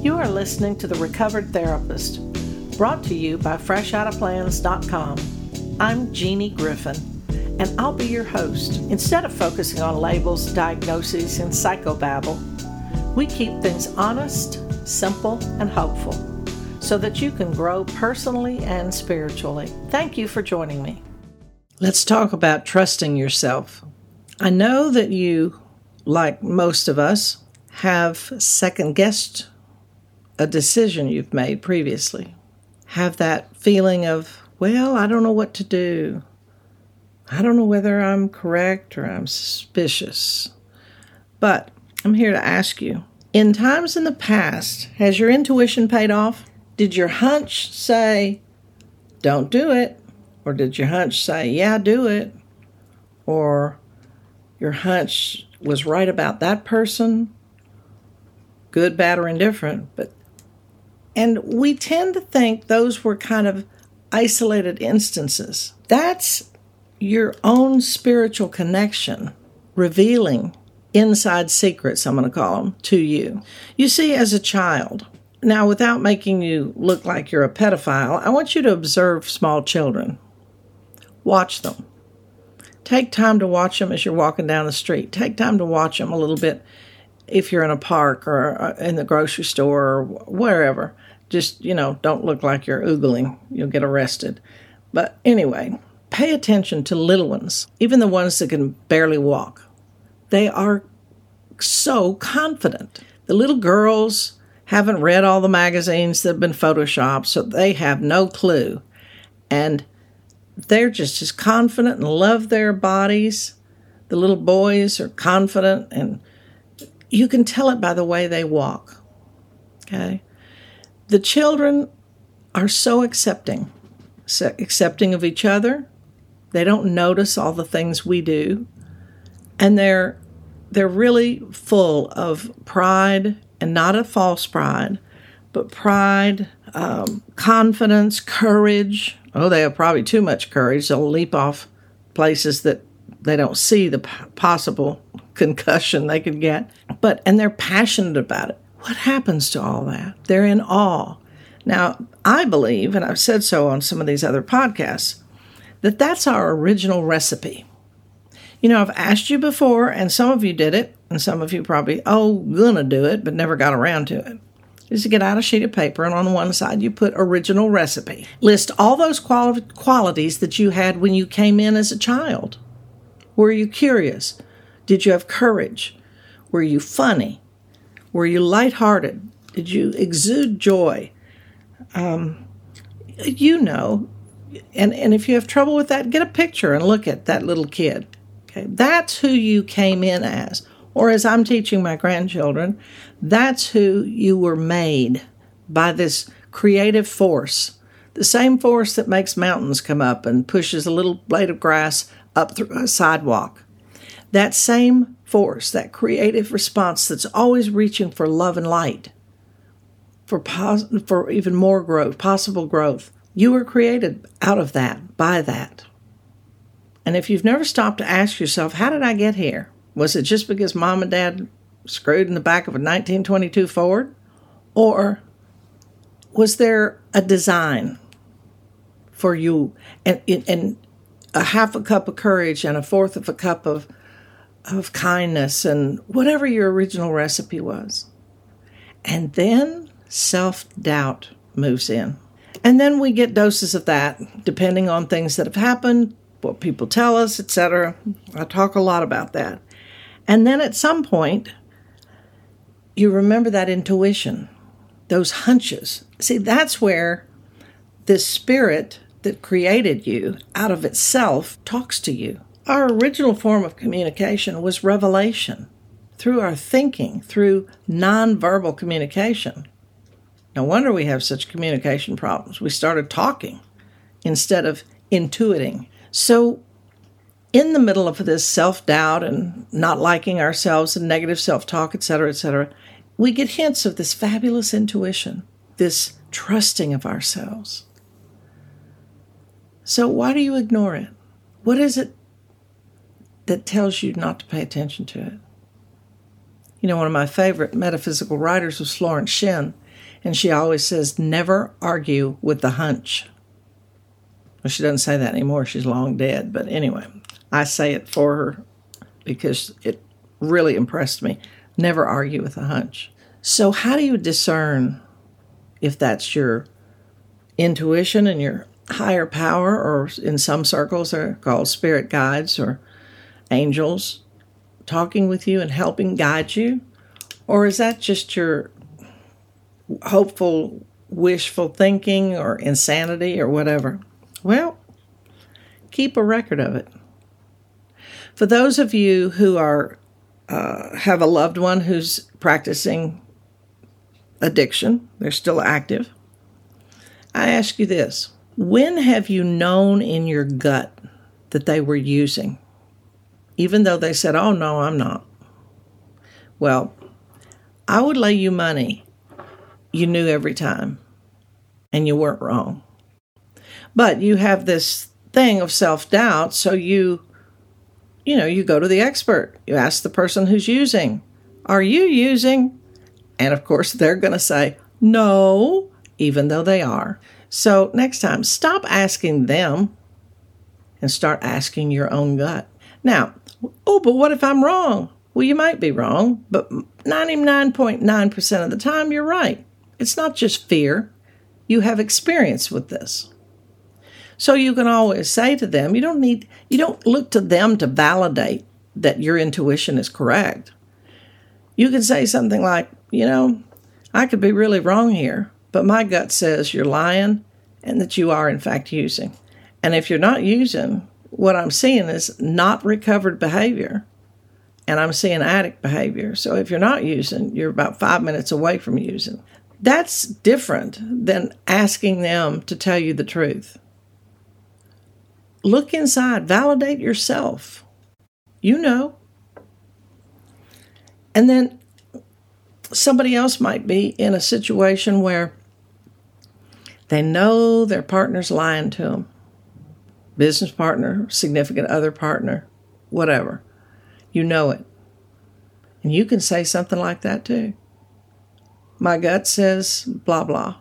You are listening to The Recovered Therapist, brought to you by FreshOuttaPlans.com. I'm Jeannie Griffin, and I'll be your host. Instead of focusing on labels, diagnoses, and psychobabble, we keep things honest, simple, and hopeful so that you can grow personally and spiritually. Thank you for joining me. Let's talk about trusting yourself. I know that you, like most of us, have second guessed a decision you've made previously. Have that feeling of, well, I don't know what to do. I don't know whether I'm correct or I'm suspicious. But I'm here to ask you in times in the past, has your intuition paid off? Did your hunch say, don't do it? Or did your hunch say, yeah, do it? Or your hunch was right about that person? Good, bad, or indifferent, but and we tend to think those were kind of isolated instances. That's your own spiritual connection revealing inside secrets, I'm going to call them, to you. You see, as a child, now without making you look like you're a pedophile, I want you to observe small children. Watch them. Take time to watch them as you're walking down the street. Take time to watch them a little bit if you're in a park or uh, in the grocery store or wherever. Just, you know, don't look like you're oogling. You'll get arrested. But anyway, pay attention to little ones, even the ones that can barely walk. They are so confident. The little girls haven't read all the magazines that have been photoshopped, so they have no clue. And they're just as confident and love their bodies. The little boys are confident, and you can tell it by the way they walk. Okay? The children are so accepting, so accepting of each other. They don't notice all the things we do, and they're they're really full of pride and not a false pride, but pride, um, confidence, courage. Oh, they have probably too much courage. They'll leap off places that they don't see the possible concussion they could get. But and they're passionate about it. What happens to all that? They're in awe. Now, I believe, and I've said so on some of these other podcasts, that that's our original recipe. You know, I've asked you before, and some of you did it, and some of you probably, oh, gonna do it, but never got around to it. Is to get out a sheet of paper, and on one side you put original recipe. List all those quali- qualities that you had when you came in as a child. Were you curious? Did you have courage? Were you funny? Were you lighthearted? Did you exude joy? Um, you know, and, and if you have trouble with that, get a picture and look at that little kid. Okay, that's who you came in as. Or as I'm teaching my grandchildren, that's who you were made by this creative force. The same force that makes mountains come up and pushes a little blade of grass up through a sidewalk. That same force, that creative response that's always reaching for love and light, for, pos- for even more growth, possible growth. You were created out of that, by that. And if you've never stopped to ask yourself, how did I get here? Was it just because mom and dad screwed in the back of a 1922 Ford? Or was there a design for you and, and a half a cup of courage and a fourth of a cup of of kindness and whatever your original recipe was. And then self doubt moves in. And then we get doses of that depending on things that have happened, what people tell us, etc. I talk a lot about that. And then at some point, you remember that intuition, those hunches. See, that's where this spirit that created you out of itself talks to you. Our original form of communication was revelation through our thinking, through nonverbal communication. No wonder we have such communication problems. We started talking instead of intuiting. So, in the middle of this self doubt and not liking ourselves and negative self talk, etc., etc., we get hints of this fabulous intuition, this trusting of ourselves. So, why do you ignore it? What is it that tells you not to pay attention to it. You know, one of my favorite metaphysical writers was Florence Shinn, And she always says, never argue with the hunch. Well, she doesn't say that anymore. She's long dead. But anyway, I say it for her because it really impressed me. Never argue with a hunch. So, how do you discern if that's your intuition and your higher power, or in some circles, they're called spirit guides or angels talking with you and helping guide you? Or is that just your hopeful, wishful thinking or insanity or whatever? Well, keep a record of it. For those of you who are uh, have a loved one who's practicing addiction, they're still active. I ask you this when have you known in your gut that they were using, even though they said, Oh, no, I'm not? Well, I would lay you money you knew every time and you weren't wrong. But you have this thing of self doubt, so you you know, you go to the expert. You ask the person who's using, Are you using? And of course, they're going to say, No, even though they are. So next time, stop asking them and start asking your own gut. Now, oh, but what if I'm wrong? Well, you might be wrong, but 99.9% of the time, you're right. It's not just fear, you have experience with this. So you can always say to them, you don't need, you don't look to them to validate that your intuition is correct. You can say something like, you know, I could be really wrong here, but my gut says you're lying and that you are, in fact, using. And if you're not using, what I'm seeing is not recovered behavior. And I'm seeing addict behavior. So if you're not using, you're about five minutes away from using. That's different than asking them to tell you the truth. Look inside, validate yourself. You know. And then somebody else might be in a situation where they know their partner's lying to them business partner, significant other partner, whatever. You know it. And you can say something like that too. My gut says blah, blah.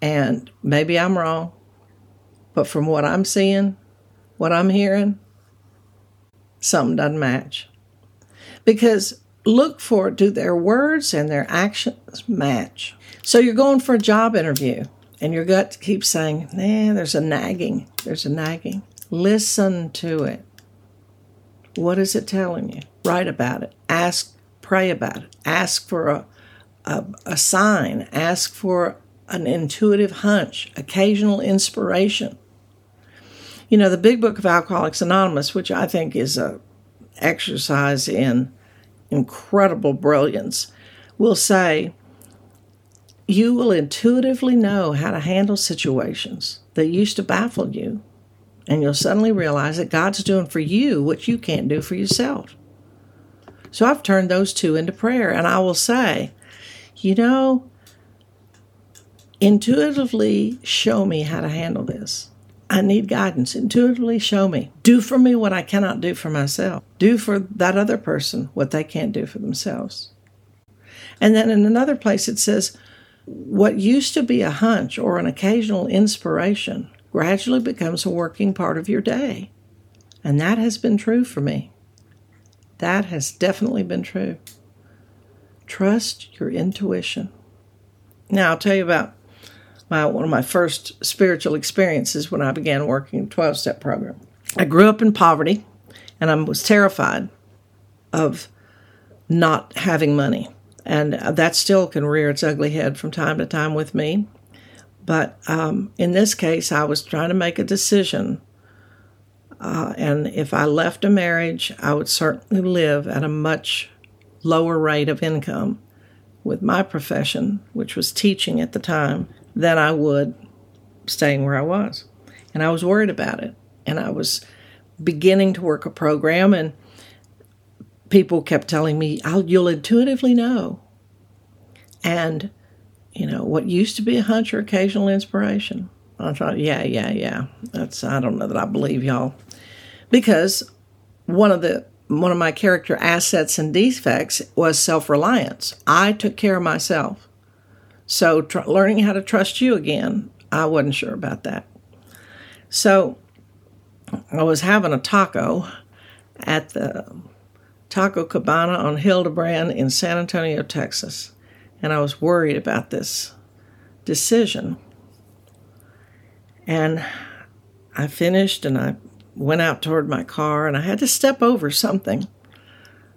And maybe I'm wrong, but from what I'm seeing, what I'm hearing, something doesn't match. Because look for do their words and their actions match? So you're going for a job interview and your gut keeps saying, nah, there's a nagging, there's a nagging. Listen to it. What is it telling you? Write about it. Ask, pray about it. Ask for a, a, a sign. Ask for an intuitive hunch, occasional inspiration. You know, the Big Book of Alcoholics Anonymous, which I think is a exercise in incredible brilliance, will say you will intuitively know how to handle situations that used to baffle you. And you'll suddenly realize that God's doing for you what you can't do for yourself. So I've turned those two into prayer. And I will say, you know, intuitively show me how to handle this. I need guidance. Intuitively show me. Do for me what I cannot do for myself. Do for that other person what they can't do for themselves. And then in another place it says, what used to be a hunch or an occasional inspiration gradually becomes a working part of your day. And that has been true for me. That has definitely been true. Trust your intuition. Now, I'll tell you about my, one of my first spiritual experiences when I began working in 12 step program. I grew up in poverty and I was terrified of not having money. And that still can rear its ugly head from time to time with me. But um, in this case, I was trying to make a decision. Uh, and if I left a marriage, I would certainly live at a much lower rate of income with my profession, which was teaching at the time, than I would staying where I was. And I was worried about it. And I was beginning to work a program, and people kept telling me, you'll intuitively know. And, you know, what used to be a hunch or occasional inspiration. I thought, yeah, yeah, yeah. That's, I don't know that I believe y'all. Because one of the, one of my character assets and defects was self reliance. I took care of myself. So, tr- learning how to trust you again, I wasn't sure about that. So, I was having a taco at the Taco Cabana on Hildebrand in San Antonio, Texas, and I was worried about this decision. And I finished and I went out toward my car and I had to step over something.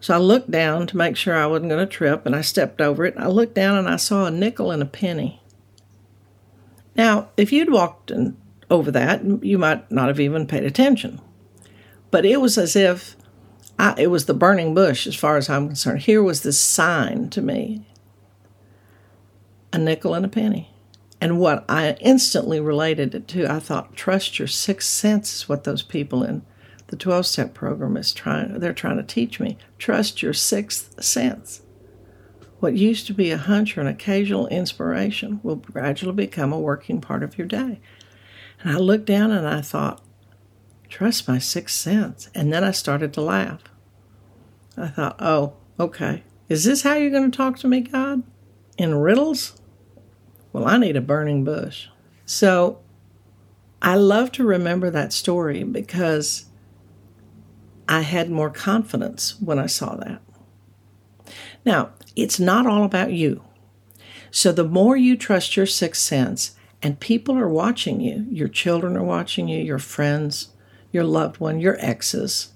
So I looked down to make sure I wasn't going to trip and I stepped over it. I looked down and I saw a nickel and a penny. Now, if you'd walked over that, you might not have even paid attention. But it was as if I, it was the burning bush, as far as I'm concerned. Here was this sign to me a nickel and a penny. And what I instantly related it to, I thought, trust your sixth sense is what those people in the 12 step program is trying, they're trying to teach me. Trust your sixth sense. What used to be a hunch or an occasional inspiration will gradually become a working part of your day. And I looked down and I thought, trust my sixth sense. And then I started to laugh. I thought, oh, okay. Is this how you're going to talk to me, God? In riddles? Well, I need a burning bush. So I love to remember that story because I had more confidence when I saw that. Now, it's not all about you. So the more you trust your sixth sense, and people are watching you, your children are watching you, your friends, your loved one, your exes,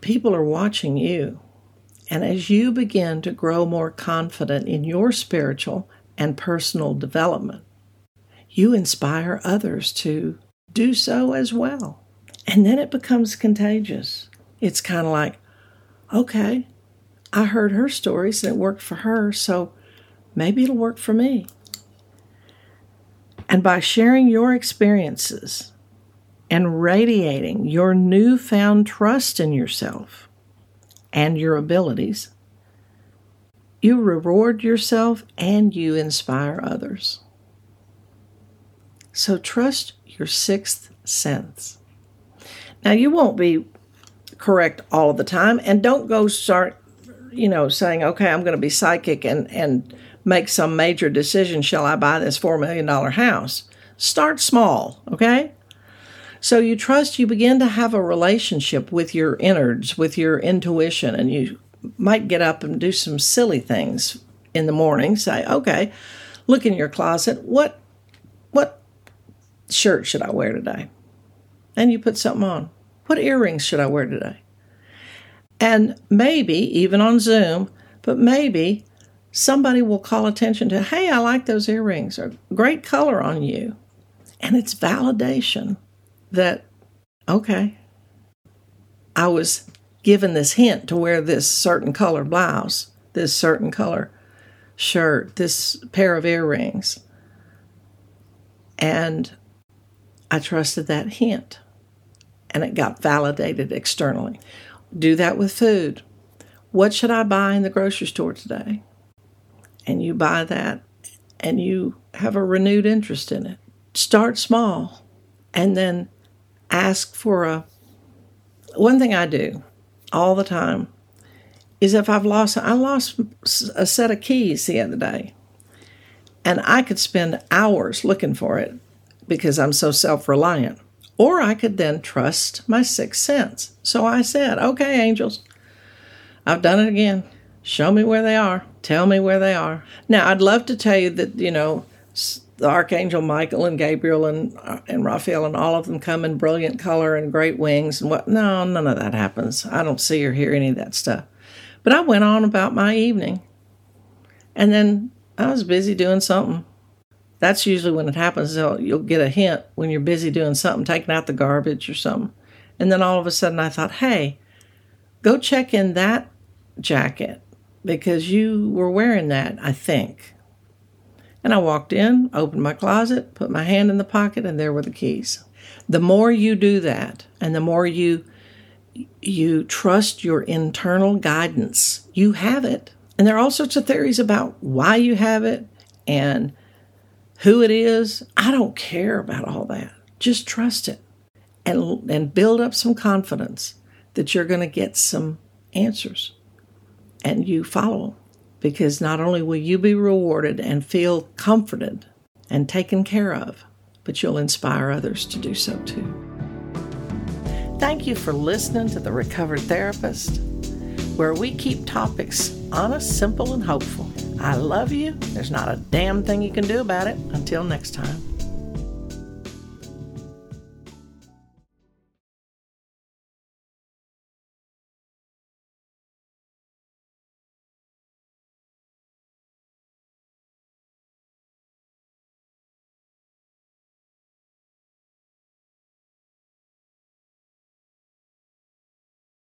people are watching you. And as you begin to grow more confident in your spiritual and personal development, you inspire others to do so as well. And then it becomes contagious. It's kind of like, okay, I heard her stories and it worked for her, so maybe it'll work for me. And by sharing your experiences and radiating your newfound trust in yourself and your abilities, you reward yourself and you inspire others. So trust your sixth sense. Now, you won't be correct all the time, and don't go start, you know, saying, okay, I'm going to be psychic and, and make some major decision. Shall I buy this $4 million house? Start small, okay? So you trust, you begin to have a relationship with your innards, with your intuition, and you might get up and do some silly things in the morning. Say, okay, look in your closet. What, what shirt should I wear today? And you put something on. What earrings should I wear today? And maybe, even on Zoom, but maybe somebody will call attention to, hey, I like those earrings, or great color on you. And it's validation that, okay, I was given this hint to wear this certain color blouse, this certain color shirt, this pair of earrings. And I trusted that hint and it got validated externally. Do that with food. What should I buy in the grocery store today? And you buy that and you have a renewed interest in it. Start small and then ask for a. One thing I do all the time is if I've lost, I lost a set of keys the other day, and I could spend hours looking for it because I'm so self reliant. Or I could then trust my sixth sense. So I said, okay, angels, I've done it again. Show me where they are. Tell me where they are. Now, I'd love to tell you that, you know, the archangel Michael and Gabriel and uh, and Raphael and all of them come in brilliant color and great wings and what no none of that happens. I don't see or hear any of that stuff. But I went on about my evening. And then I was busy doing something. That's usually when it happens. So you'll get a hint when you're busy doing something, taking out the garbage or something. And then all of a sudden I thought, hey, go check in that jacket because you were wearing that, I think. And I walked in, opened my closet, put my hand in the pocket, and there were the keys. The more you do that, and the more you you trust your internal guidance, you have it. And there are all sorts of theories about why you have it and who it is. I don't care about all that. Just trust it and and build up some confidence that you're going to get some answers and you follow them. Because not only will you be rewarded and feel comforted and taken care of, but you'll inspire others to do so too. Thank you for listening to The Recovered Therapist, where we keep topics honest, simple, and hopeful. I love you. There's not a damn thing you can do about it. Until next time.